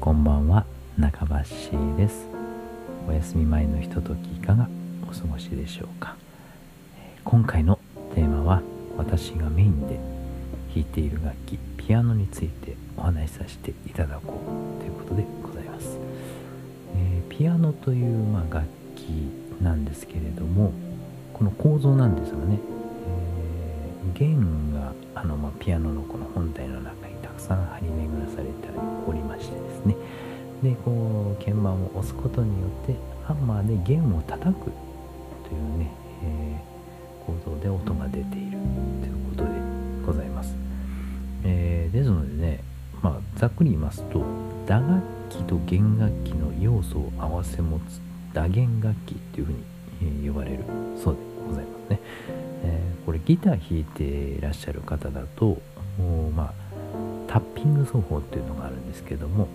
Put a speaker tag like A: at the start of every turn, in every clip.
A: こんばんは中橋です。お休み前のひとときいかがお過ごしでしょうか？今回のテーマは私がメインで弾いている楽器ピアノについてお話しさせていただこうということでございます、えー、ピアノという、まあ、楽器なんですけれどもこの構造なんですがね、えー、弦があの、まあ、ピアノのこの本体の中にくさん張り巡らされておりましてですね。でこう鍵盤を押すことによってハンマーで弦を叩くというね、えー、構造で音が出ているということでございます、えー、ですのでね、まあ、ざっくり言いますと打楽器と弦楽器の要素を併せ持つ打弦楽器っていうふうに、え、呼ばれるそうでございますね、えー、これギター弾いていらっしゃる方だとまあタッピング奏法っていうのがあるんですけども、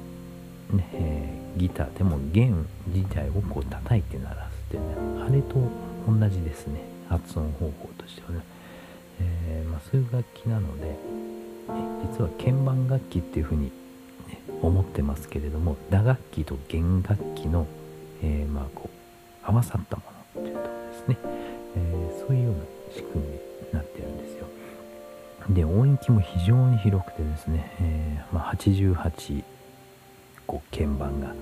A: ねえー、ギターでも弦自体をこう叩いて鳴らすっていうねあれと同じですね。発音方法としてはね、えー、まあ、そういう楽器なので、ね、実は鍵盤楽器っていうふうに、ね、思ってますけれども打楽器と弦楽器の、えー、まあこう合わさったものっていうところですね、えそういうような仕組みになってるんですよ。で音域も非常に広くてですね、えー、まあ、88こう鍵盤が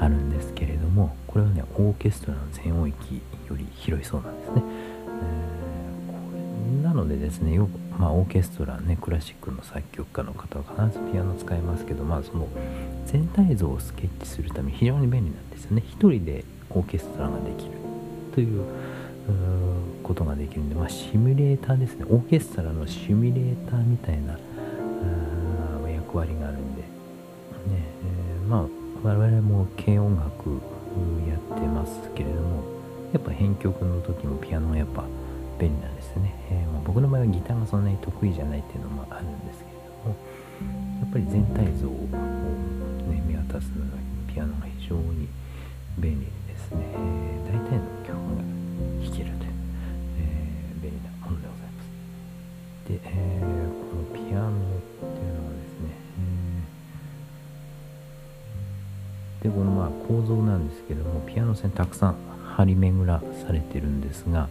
A: あるんですけれどもこれはねオーケストラの全音域より広いそうなんですね、えー、なのでですねよく、まあ、オーケストラねクラシックの作曲家の方は必ずピアノ使いますけどまあその全体像をスケッチするために非常に便利なんですよね。一人でオーケストラができるということができるんで、まあ、シミュレーターですね。オーケストラのシミュレーターみたいな役割があるんで、ねえー、まあ我々も軽音楽やってますけれどもやっぱ編曲の時もピアノはやっぱ便利なんですね、えー、まあ、僕の場合はギターがそんなに得意じゃないっていうのもあるんですけれどもやっぱり全体像を、でこのまあ構造なんですけどもピアノ線たくさん張り巡らされてるんですが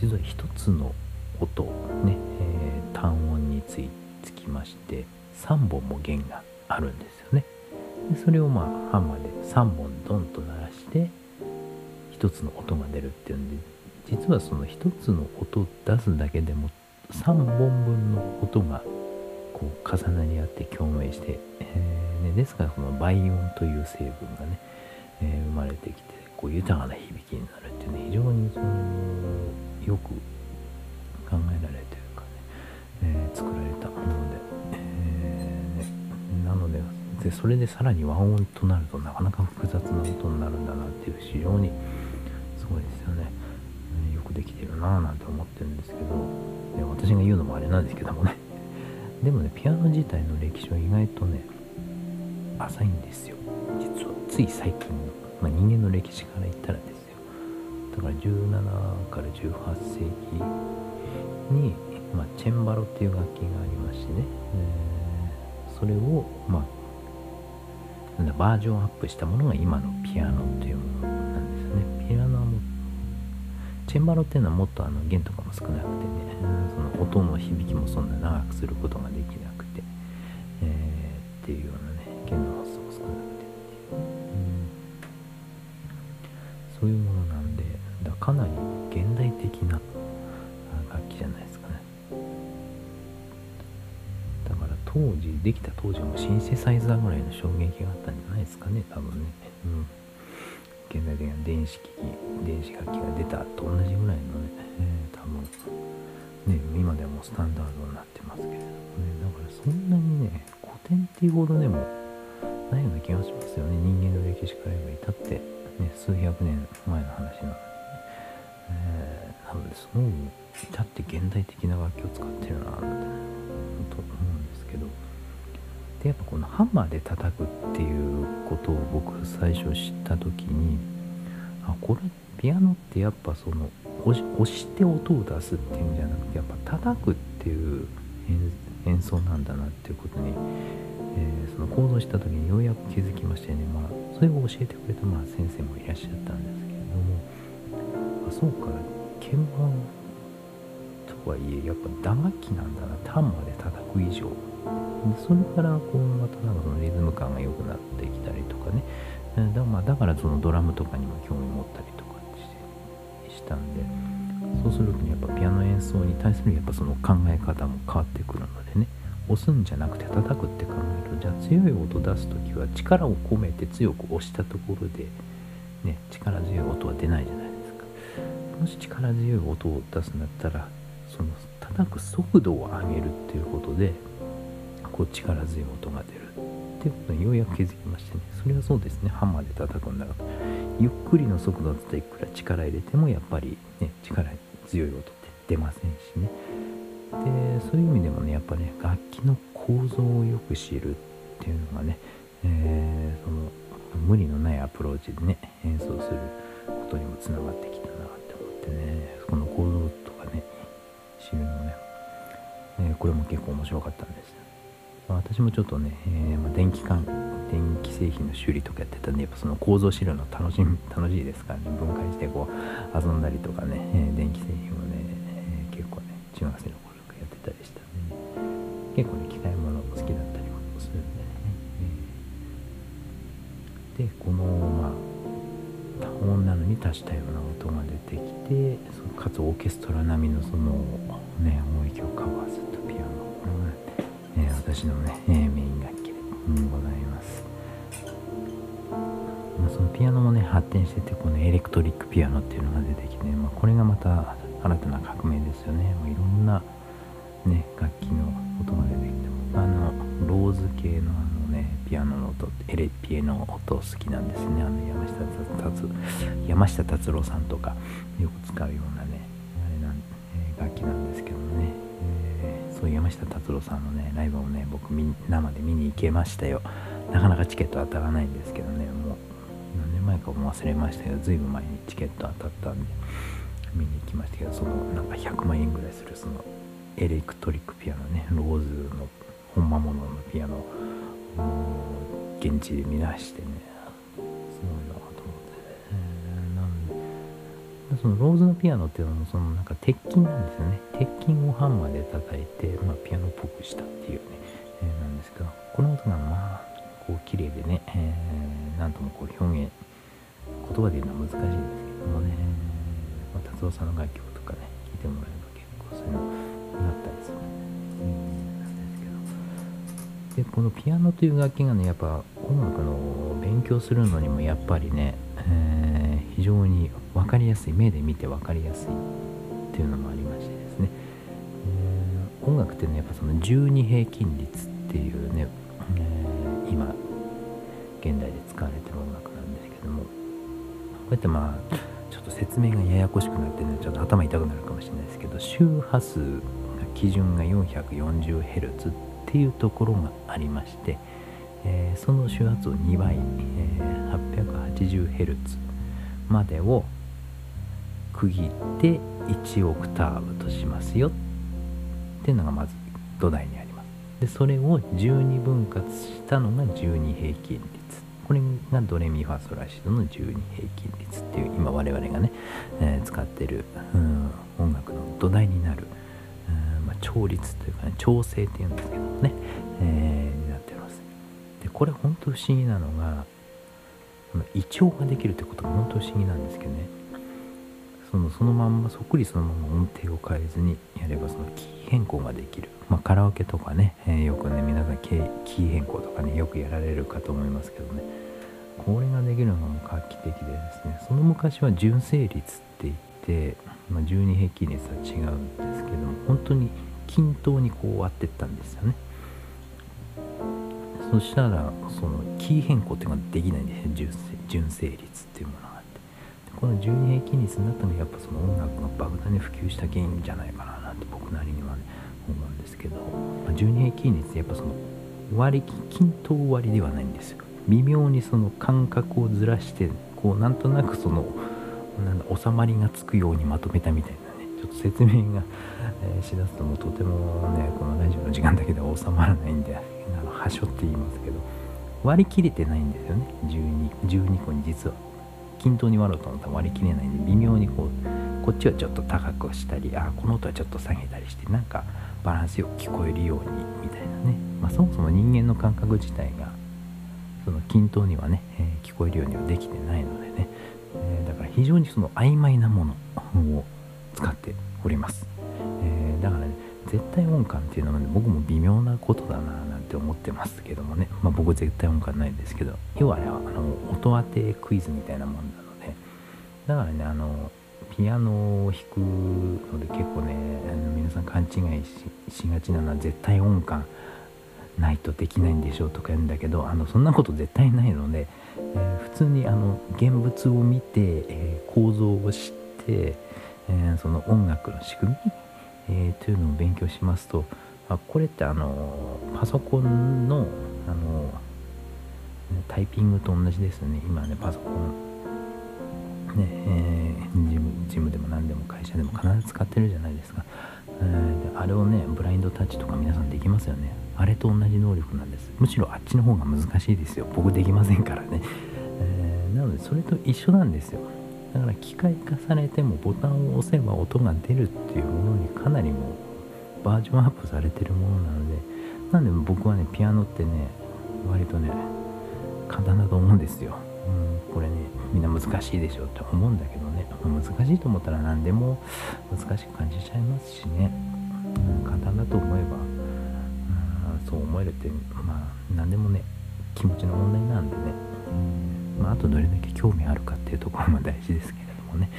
A: 実は一つの音ね、えー、単音についつきまして3本も弦があるんですよね。でそれをまあハンマーで3本ドンと鳴らして一つの音が出るっていうんで実はその一つの音を出すだけでも3本分の音がこう重なり合って共鳴して、えーね、ですからその倍音という成分がね、えー、生まれてきてこう豊かな響きになるっていうね非常にそのよく考えられてるかね、えー、作られたもので、えー、なのででそれでさらに和音となるとなかなか複雑な音になるんだなっていう非常にすごいですよね、よくできてるなぁなんて思ってるんですけどで私が言うのもあれなんですけどもね。でもねピアノ自体の歴史は意外とね浅いんですよ。実はつい最近の、まあ、人間の歴史から言ったらですよ。だから17から18世紀に、まあ、チェンバロっていう楽器がありましてね、えー、それをまあバージョンアップしたものが今のピアノというものなんですね。ピアノはもチェンバロっていうのはもっとあの弦とかも少なくてね、その音の響きもそんな長くすることができなくかなり現代的な楽器じゃないですかね。だから当時できた当時はもシンセサイザーぐらいの衝撃があったんじゃないですかね。多分ね、うん。現代的な電子機器電子楽器が出たと同じぐらいのね、えー、多分。ね今でもスタンダードになってますけれどもね。だからそんなにね古典っていうほどでもないような気がしますよね。人間の歴史から言えば至って、ね、数百年前の話なので、えー、なのですごい至って現代的な楽器を使ってるな、と思うんですけど。でやっぱこのハンマーで叩くっていうことを僕最初知った時にあこれピアノってやっぱその押して音を出すっていうんじゃなくてやっぱ叩くっていう演奏なんだなっていうことにえー、その構造した時にようやく気づきましてね、まあ、それを教えてくれた、まあ、先生もいらっしゃったんですけれども。そうか鍵盤とはいえやっぱ打楽器なんだな。ってハンマーで叩く以上。でそれからこうまたなんかそのリズム感が良くなってきたりとかね。だ,、まあ、だからそのドラムとかにも興味持ったりとかしてしたんで。そうするとやっぱピアノ演奏に対するやっぱその考え方も変わってくるのでね。押すんじゃなくて叩くって考える。とじゃあ強い音出す時は力を込めて強く押したところで、ね、力強い音は出ないじゃないもし力強い音を出すんだったらその叩く速度を上げるっていうことでこう力強い音が出るっていうことにようやく気づきましてね。それはそうですね。ハンマーで叩くんだからゆっくりの速度だったらいくら力入れてもやっぱりね力強い音って出ませんしね。でそういう意味でもねやっぱね楽器の構造をよく知るっていうのがね、えー、その無理のないアプローチでね演奏することにもつながってきたなって思ってねこの構造とかね知るのね、え、これも結構面白かったんです。ま私もちょっとね、えー、まあ、電気管電気製品の修理とかやってたんでやっぱその構造知るの楽しみ楽しいですからね。分解してこう遊んだりとかね、えー、電気製品をね、え、結構ね中学生の頃とかやってたりしたんで、ね、結構ね機械物好きだったりもするんでね、えー、でこのまあ多音なのに足したような音が出てきてそのかつオーケストラ並みのそのね音域をカバーするとピアノこれが、ね、え、私のね、え、メイン楽器でございます、まあ、そのピアノもね発展しててこのエレクトリックピアノっていうのが出てきて、まあ、これがまた新たな革命ですよね。もういろんなね楽器の音が出てきてあのローズ系のあのねピアノの音エレピエの音好きなんですね。あの山下達山下達郎さんとかよく使うようなねあれなん、え、楽器なんですけどもね、えー、そういう山下達郎さんのねライブをね僕生で見に行けましたよ。なかなかチケット当たらないんですけどね。もう何年前かも忘れましたけどずいぶん前にチケット当たったんで見に行きましたけどそのなんか100万円ぐらいするそのエレクトリックピアノねローズの本間物のピアノ現地で見出してねすごいなと思って。ね、なんで。そのローズのピアノっていうのもそのなんか鉄筋なんですよね。鉄筋をハンマーで叩いて、まあ、ピアノっぽくしたっていうね、えー、なんですけどこの音がまあこう綺麗でね、えー、なんともこう表現言葉で言うのは難しいんですけどもねまあ、達郎さんの楽曲とかね聴いてもらえば結構そういうのになったりする。んででこのピアノという楽器がねやっぱ音楽の勉強するのにもやっぱりね、えー、非常に分かりやすい目で見て分かりやすいっていうのもありましてですね、えー、音楽ってねやっぱその12平均率っていうね、えー、今現代で使われてる音楽なんですけどもこうやってまあちょっと説明がややこしくなってねちょっと頭痛くなるかもしれないですけど周波数が基準が 440Hz っっていうところがありまして、えー、その周波数を2倍、えー、880Hz までを区切って1オクターブとしますよっていうのがまず土台にあります。でそれを12分割したのが12平均率。これがドレミファソラシドの12平均率っていう今我々がね、えー、使ってる、音楽の土台になる、調律というかね調整っていうんですけどもね、えー、になってます。でこれ本当不思議なのが胃腸ができるってことが本当不思議なんですけどね。そのそのまんまそっくりそのまま音程を変えずにやればそのキー変更ができる、まあ、カラオケとかね、えー、よくね皆さんキー変更とかねよくやられるかと思いますけどね。これができるのも画期的でですね。その昔は純正率って言って、まあ、12平均率は違うんですけども本当に均等にこう割ってったんですよね。そしたらそのキー変更っていうのができないんですよ純正純正率っていうものがあって。この12平均率になったのはやっぱその音楽が莫大に普及した原因じゃないかななんて僕なりには、ね、思うんですけど、ま、12平均率ってやっぱその割り均等割りではないんですよ。微妙にその感覚をずらしてこうなんとなくそのなんだ収まりがつくようにまとめたみたいな。ちょっと説明が、えー、しだすともうとてもねこのラジオの時間だけで収まらないんであのはしょって言いますけど割り切れてないんですよね。12, 12個に実は。均等に割ろうと思ったら割り切れないんで微妙にこうこっちはちょっと高くしたりあこの音はちょっと下げたりしてなんかバランスよく聞こえるようにみたいなね、まあ、そもそも人間の感覚自体がその均等にはね、えー、聞こえるようにはできてないのでね、えー、だから非常にその曖昧なものを使っております、えー、だからね絶対音感っていうのは、ね、僕も微妙なことだななんて思ってますけどもね、まあ、僕絶対音感ないんですけど要はねあの音当てクイズみたいなもんなので。だからねあのピアノを弾くので結構ねあの皆さん勘違いしがちなのは絶対音感ないとできないんでしょうとか言うんだけどあのそんなこと絶対ないので、えー、普通にあの現物を見て、えー、構造を知って、え、その音楽の仕組み、えというのを勉強しますとあこれってあのパソコンのあのタイピングと同じですね。今ねパソコン。ねえー、ジムジムでも何でも会社でも必ず使ってるじゃないですか、えー、あれをねブラインドタッチとか皆さんできますよね。あれと同じ能力なんです。むしろあっちの方が難しいですよ。僕できませんからね、えー、なのでそれと一緒なんですよ。だから機械化されてもボタンを押せば音が出るっていうものにかなりもうバージョンアップされてるものなのでなんで僕はねピアノってね割とね簡単だと思うんですよ、うん、これねみんな難しいでしょって思うんだけどね。難しいと思ったら何でも難しく感じちゃいますしね、うん、簡単だと思えばうんそう思えるってまあ何でもね気持ちの問題なんでね、まあ、あとどれだけ興味あるかっていうところも大事ですけれどもね、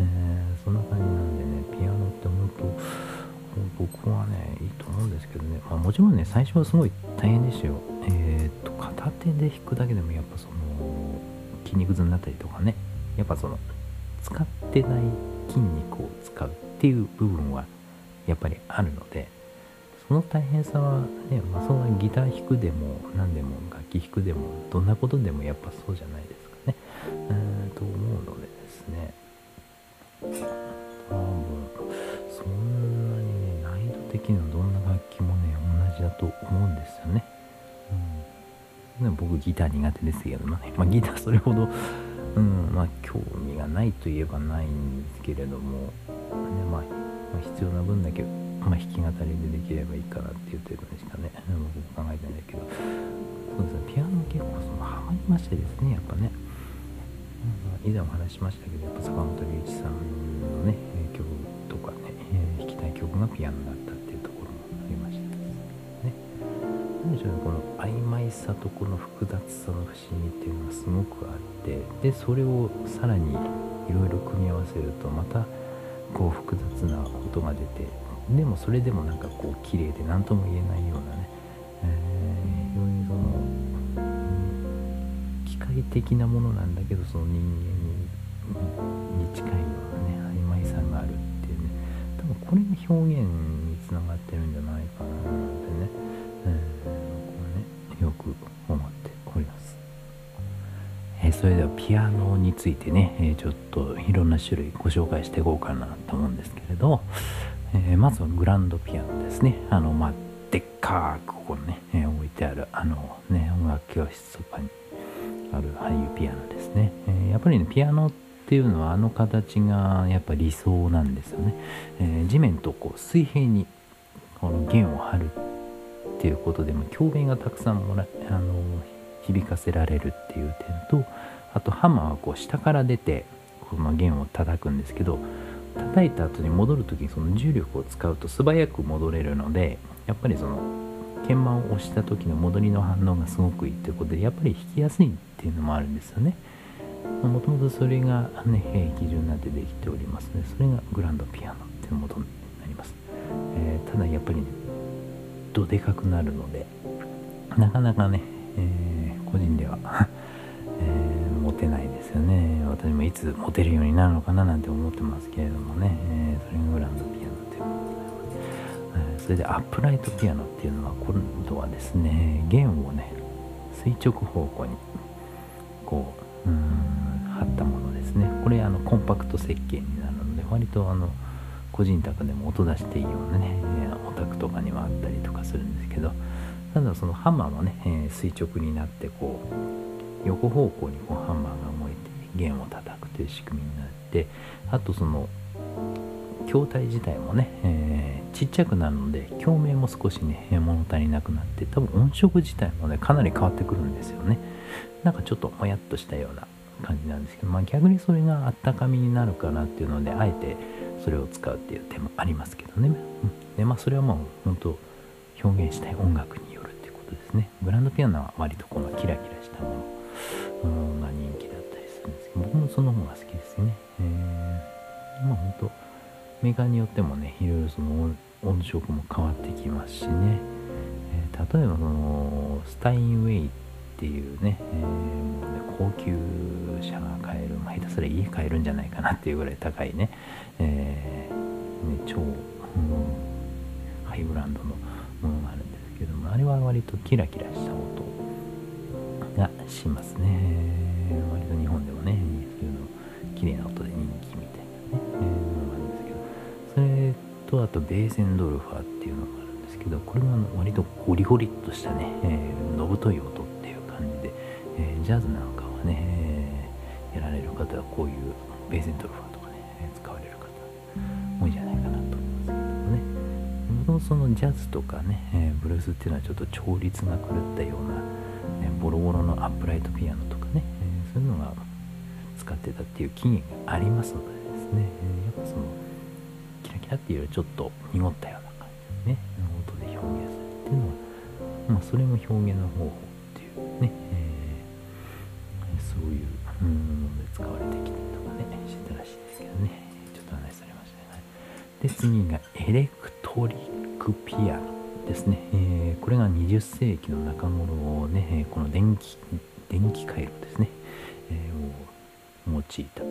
A: えー、そんな感じなんでねピアノって本当僕はねいいと思うんですけどね、まあ、もちろんね最初はすごい大変ですよ。えっ、と片手で弾くだけでもやっぱその筋肉痛になったりとかね。やっぱその使ってない筋肉を使うっていう部分はやっぱりあるのでその大変さはね、まあ、そのギター弾くでも何でも楽器弾くでもどんなことでもやっぱそうじゃないですかね。うんと思うのでですね。多分そんなにね難易度的にはどんな楽器もね同じだと思うんですよね。うん、僕ギター苦手ですけどね、まあ、ギターそれほど、うんまあ、興味がないといえばないんですけれども、ねまあ、まあ、必要な分だけまあ、弾き語りでできればいいかなっていう程度でしかね、僕考えてないけど、そうですね、ピアノ結構そのハマりましてですね、やっぱね、以前お話しましたけど、やっぱ坂本龍一さんのね、曲とかね、弾きたい曲がピアノだったっていうところもありましたね。何でしょうね、この曖昧さとこの複雑さの不思議っていうのがすごくあって、で、それをさらにいろいろ組み合わせると、またこう複雑な音が出て、でもそれでもなんかこう綺麗で何とも言えないようなね、的なものなんだけどその人間に近いようなね曖昧さがあるっていうね。多分これが表現につながってるんじゃないかなってね、えー、僕はねよく思っております。えー、それではピアノについてね、えー、ちょっといろんな種類ご紹介していこうかなと思うんですけれど、えー、まずはグランドピアノですね。あのまあでっかくここにね、え、置いてあるあのね音楽教室とかにあるああいうピアノですね、えー、やっぱりねピアノっていうのはあの形がやっぱ理想なんですよね、え地面とこう水平にこの弦を張るっていうことでも共鳴がたくさんもらあの響かせられるっていう点とあとハンマーはこう下から出てこの弦を叩くんですけど叩いた後に戻る時にその重力を使うと素早く戻れるのでやっぱりその鍵盤を押した時の戻りの反応がすごくいいということでやっぱり弾きやすいっていうのもあるんですよね。もともとそれがね基準になってできておりますねそれがグランドピアノっていうもとになります、えー、ただやっぱりねどでかくなるのでなかなかね、えー、個人では 持てないですよね。私もいつ持てるようになるのかななんて思ってますけれどもね、えー、それがグランドピアノ。それでアップライトピアノっていうのは今度はですね弦をね垂直方向にこううん貼ったものですね。これあのコンパクト設計になるので割とあの個人宅でも音出していいようなね、お宅とかにはあったりとかするんですけどただそのハンマーもね、え垂直になってこう横方向にこうハンマーが動いて弦を叩くという仕組みになってあとその筐体自体もね、えー、ちっちゃくなるので共鳴も少しね物足りなくなって多分音色自体もねかなり変わってくるんですよね。なんかちょっともやっとしたような感じなんですけど、まあ、逆にそれがあったかみになるかなっていうのであえてそれを使うっていう手もありますけどね、うん、でまあそれはもう本当表現したい音楽によるっていうことですね。グランドピアノは割とこのキラキラしたものが人気だったりするんですけど僕もその方が好きですね、えー、まあ本当メーカーによってもねいろいろその音色も変わってきますしね、えー、例えばそのスタインウェイっていうね,、えー、もうね高級車が買える、まあ、下手すら家買えるんじゃないかなっていうぐらい高いね,、えー、ね超、うん、ハイブランドのものがあるんですけどもあれは割とキラキラした音がしますね。割と日本でもねそういうの綺麗な音で人気とあとベーゼンドルファーっていうのがあるんですけどこれは割とゴリゴリっとしたね、えー、のぶとい音っていう感じでえジャズなんかはね、やられる方はこういうベーゼントルファーとかね、使われる方多いんじゃないかなと思いますけどもね。もともそのジャズとかね、えブルースっていうのはちょっと調律が狂ったような、えボロボロのアップライトピアノとかね、えそういうのが使ってたっていう起源がありますのでですね、やっぱそのキラキラっていうよりちょっと濁ったような感じでね、音で表現するっていうのは、まあそれも表現の方法っていうね、えそういうもので使われてきたりとかねしてたらしいですけどね。ちょっと話されましたね。で次がエレクトリックピアノですね、えー、これが20世紀の中頃ねこの電気電気回路ですね、えー、を用いた、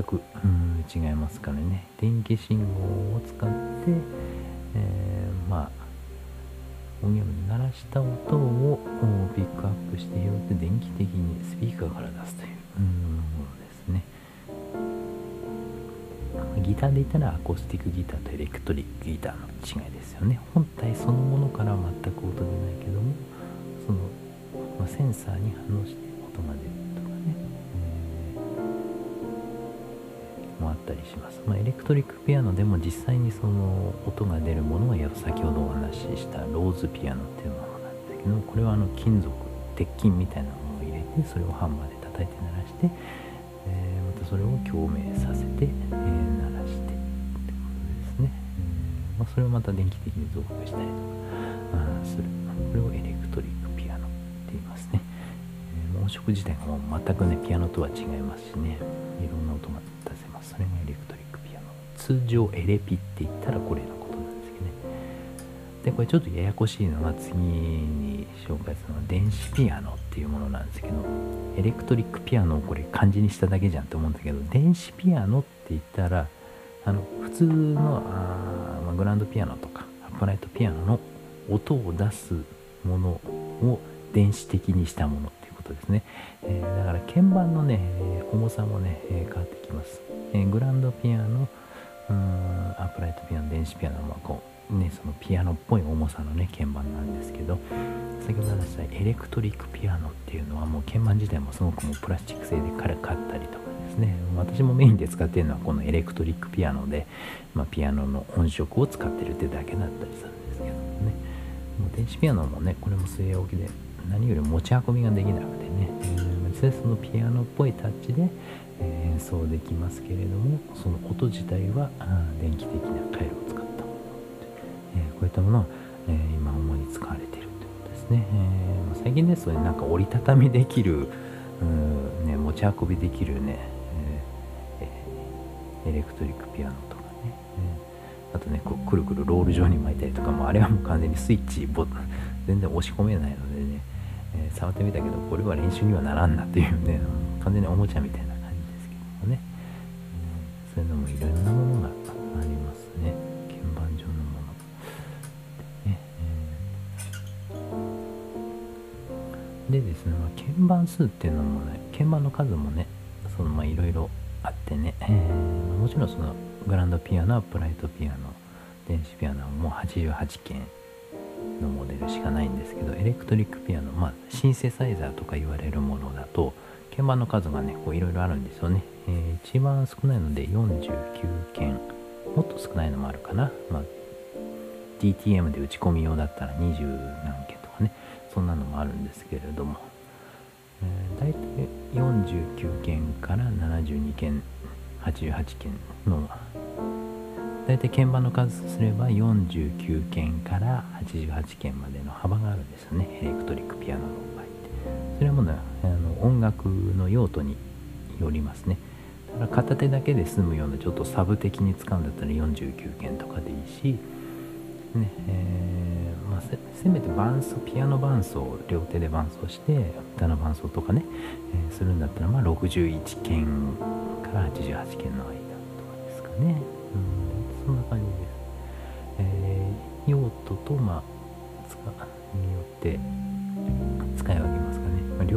A: 全く、うん、違いますからね。電気信号を使ってえー、まあ音源を鳴らした音をピックアップして拾って電気的にスピーカーから出すというものですね。ギターで言ったらアコースティックギターとエレクトリックギターの違いですよね。本体そのものからは全く音出ないけどもその、まあ、センサーに反応して音が出るもあったりします、まあ、エレクトリックピアノでも実際にその音が出るものは先ほどお話ししたローズピアノっていうものなんですけどこれはあの金属鉄筋みたいなものを入れてそれをハンマーで叩いて鳴らして、えー、またそれを共鳴させて、えー、鳴らしてってことですね、えー、まあ、それをまた電気的に増幅したりとかする。これをエレクトリックピアノって言いますね、え音色自体がもう全くねピアノとは違いますしね。いろんな音が出せそれがエレクトリックピアノ。通常エレピって言ったらこれのことなんですけどね。でこれちょっとややこしいのが次に紹介するのは電子ピアノっていうものなんですけどエレクトリックピアノをこれ漢字にしただけじゃんって思うんだけど電子ピアノって言ったらあの普通のあ、まあ、グランドピアノとかアップライトピアノの音を出すものを電子的にしたものっていうことですね、えー、だから鍵盤のね、重さもね、変わってきます、えグランドピアノうんアップライトピアノ電子ピアノはこうねそのピアノっぽい重さのね鍵盤なんですけど先ほど話したエレクトリックピアノっていうのはもう鍵盤自体もすごくもうプラスチック製で軽かったりとかですね。私もメインで使っているのはこのエレクトリックピアノで、まあ、ピアノの音色を使ってるってだけだったりするんですけどね。もう電子ピアノもねこれも据え置きで何より持ち運びができなくてね、えー、実際そのピアノっぽいタッチで、演奏できますけれどもその音自体は電気的な回路を使ったもの、えー、こういったものは、え今主に使われているということですね、え最近ですとねなんか折りたたみできるね、持ち運びできるね、エレクトリックピアノとかね、あとねこうくるくるロール状に巻いたりとかもあれはもう完全にスイッチボ 全然押し込めないのでね、えー、触ってみたけどこれは練習にはならんなっていうね完全におもちゃみたいな、えー、そういうのもいろんなものがありますね。鍵盤上のもの、ねえー、でですね、まあ、鍵盤数っていうのもね鍵盤の数もねそのまあいろいろあってね、えー、もちろんそのグランドピアノはプライトピアノ電子ピアノはもう88件のモデルしかないんですけどエレクトリックピアノまあシンセサイザーとか言われるものだと鍵盤の数がねこういろいろあるんですよね、えー、一番少ないので49件。もっと少ないのもあるかな、まあ、DTM で打ち込み用だったら20何件とかね。そんなのもあるんですけれども、えー、大体49件から72件88件の大体鍵盤の数とすれば49件から88件までの幅があるんですよね。エレクトリックピアノの場合。それもねあの音楽の用途によりますね。だから片手だけで済むようなちょっとサブ的に使うんだったら49件とかでいいしねえー、まあ、せめて伴奏ピアノ伴奏両手で伴奏して歌の伴奏とかね、えー、するんだったらまあ61件から88件の間とかですかね、うん、そんな感じで。す、えー、用途とまあ使によって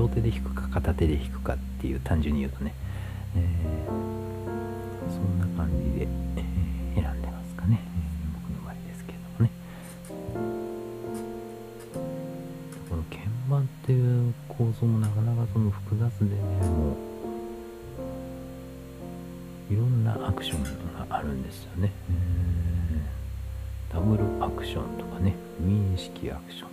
A: 両手で弾くか片手で弾くかっていう単純に言うとね、えー、そんな感じで、え選んでますかね目の前ですけどもね。この鍵盤っていう構造もなかなかその複雑でねもういろんなアクションがあるんですよね、ダブルアクションとかねウィーン式アクションとかね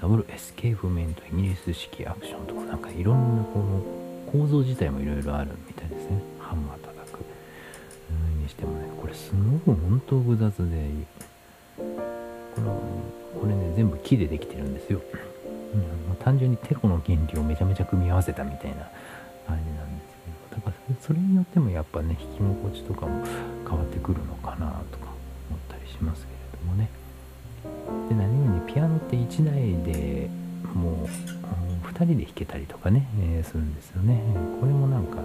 A: ダブルエスケープメントイギリス式アクションとかなんかいろんなこの構造自体もいろいろあるみたいですね。ハンマー叩くにしてもねこれすごく本当複雑で。これこれね全部木でできてるんですよ。うんまあ、単純にテロの原理をめちゃめちゃ組み合わせたみたいな感じなんですけど。だからそれによってもやっぱね弾き心地とかも変わってくるのかなとか思ったりしますけれどもね。で何よりピアノって1台でもう2人で弾けたりとかね、えー、するんですよね。これもなんか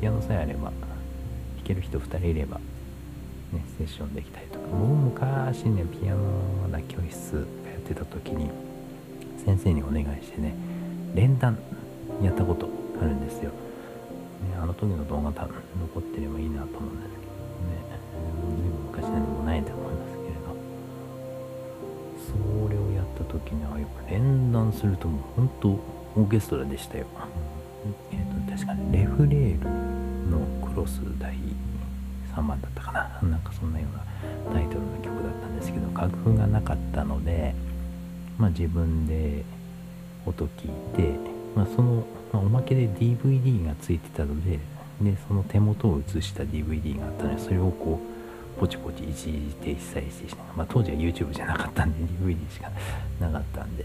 A: ピアノさえあれば弾ける人2人いればね、セッションできたりとか。僕昔ねピアノだ教室やってた時に先生にお願いしてね連弾やったことあるんですよ、ね、あの時の動画多分残ってればいいなと思うんですけどね。時にはやっぱ連弾するともう本当オーケストラでしたよ、えーと、確かにレフレールのクロス第3番だったかな。なんかそんなようなタイトルの曲だったんですけど楽譜がなかったのでまあ、自分で音聞いて、まあ、その、まあ、おまけで DVD がついてたのででその手元を映した DVD があったのでそれをこうポチポチ一時停止再生しながら、まあ、当時は YouTube じゃなかったんで DVD しかなかったんで、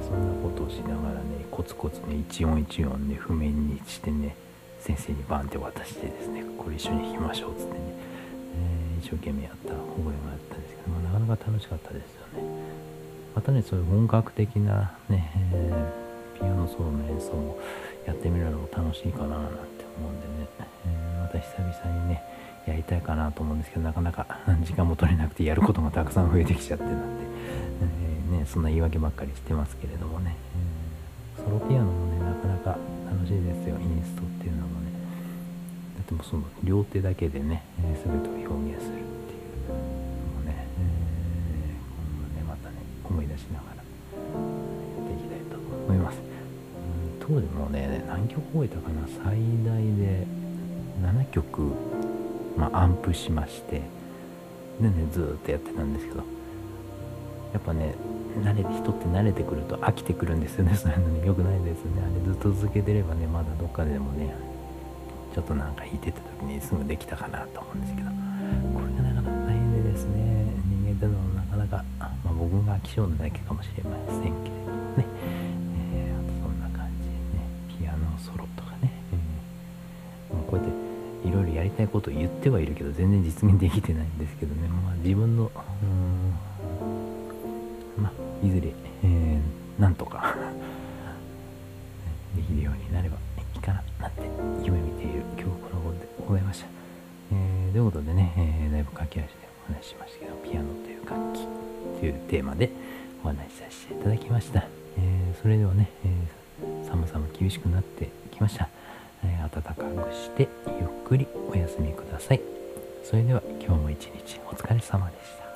A: そんなことをしながらねコツコツね一音一音ね譜面にしてね先生にバンって渡してですねこれ一緒に弾きましょうっつってね、えー、一生懸命やった覚えがあったんですけど、まあ、なかなか楽しかったですよね。またねそういう本格的なね、えー、ピアノソロの演奏もやってみるのも楽しいかななんて思うんでね、えー、また久々にねやりたいかなと思うんですけどなかなか時間も取れなくてやることがたくさん増えてきちゃってなんで、えー、ね、そんな言い訳ばっかりしてますけれどもね、えー、ソロピアノもねなかなか楽しいですよインストっていうのもね。だってもその両手だけでね、えー、全てを表現するっていうのもね,、えー、ねまたね思い出しながらやっていきたいと思います。当時もね、何曲覚えたかな、最大で7曲、まあ、アンプしまして、でね、ずっとやってたんですけど、やっぱね、慣れ人って慣れてくると飽きてくるんですよね、そういうのに。よくないですよね。あれずっと続けてればね、まだどっかでもね、ちょっとなんか弾いてた時にすぐできたかなと思うんですけど、これがなかなか大変でですね、人間ってのはなかなかまあ、僕が気象なだけかもしれませんけれどね、たいことを言ってはいるけど全然実現できてないんですけどね、まあ、自分のまあいずれ、えー、なんとか できるようになればいいかななんて夢見ている今日この頃でございました。えー、ということでね、えー、だいぶ駆け足でお話ししましたけどピアノという楽器というテーマでお話しさせていただきました。えー、それではね、えー、寒さも厳しくなってきました、え、暖かくしてゆっくりお休みください。それでは今日も一日お疲れ様でした。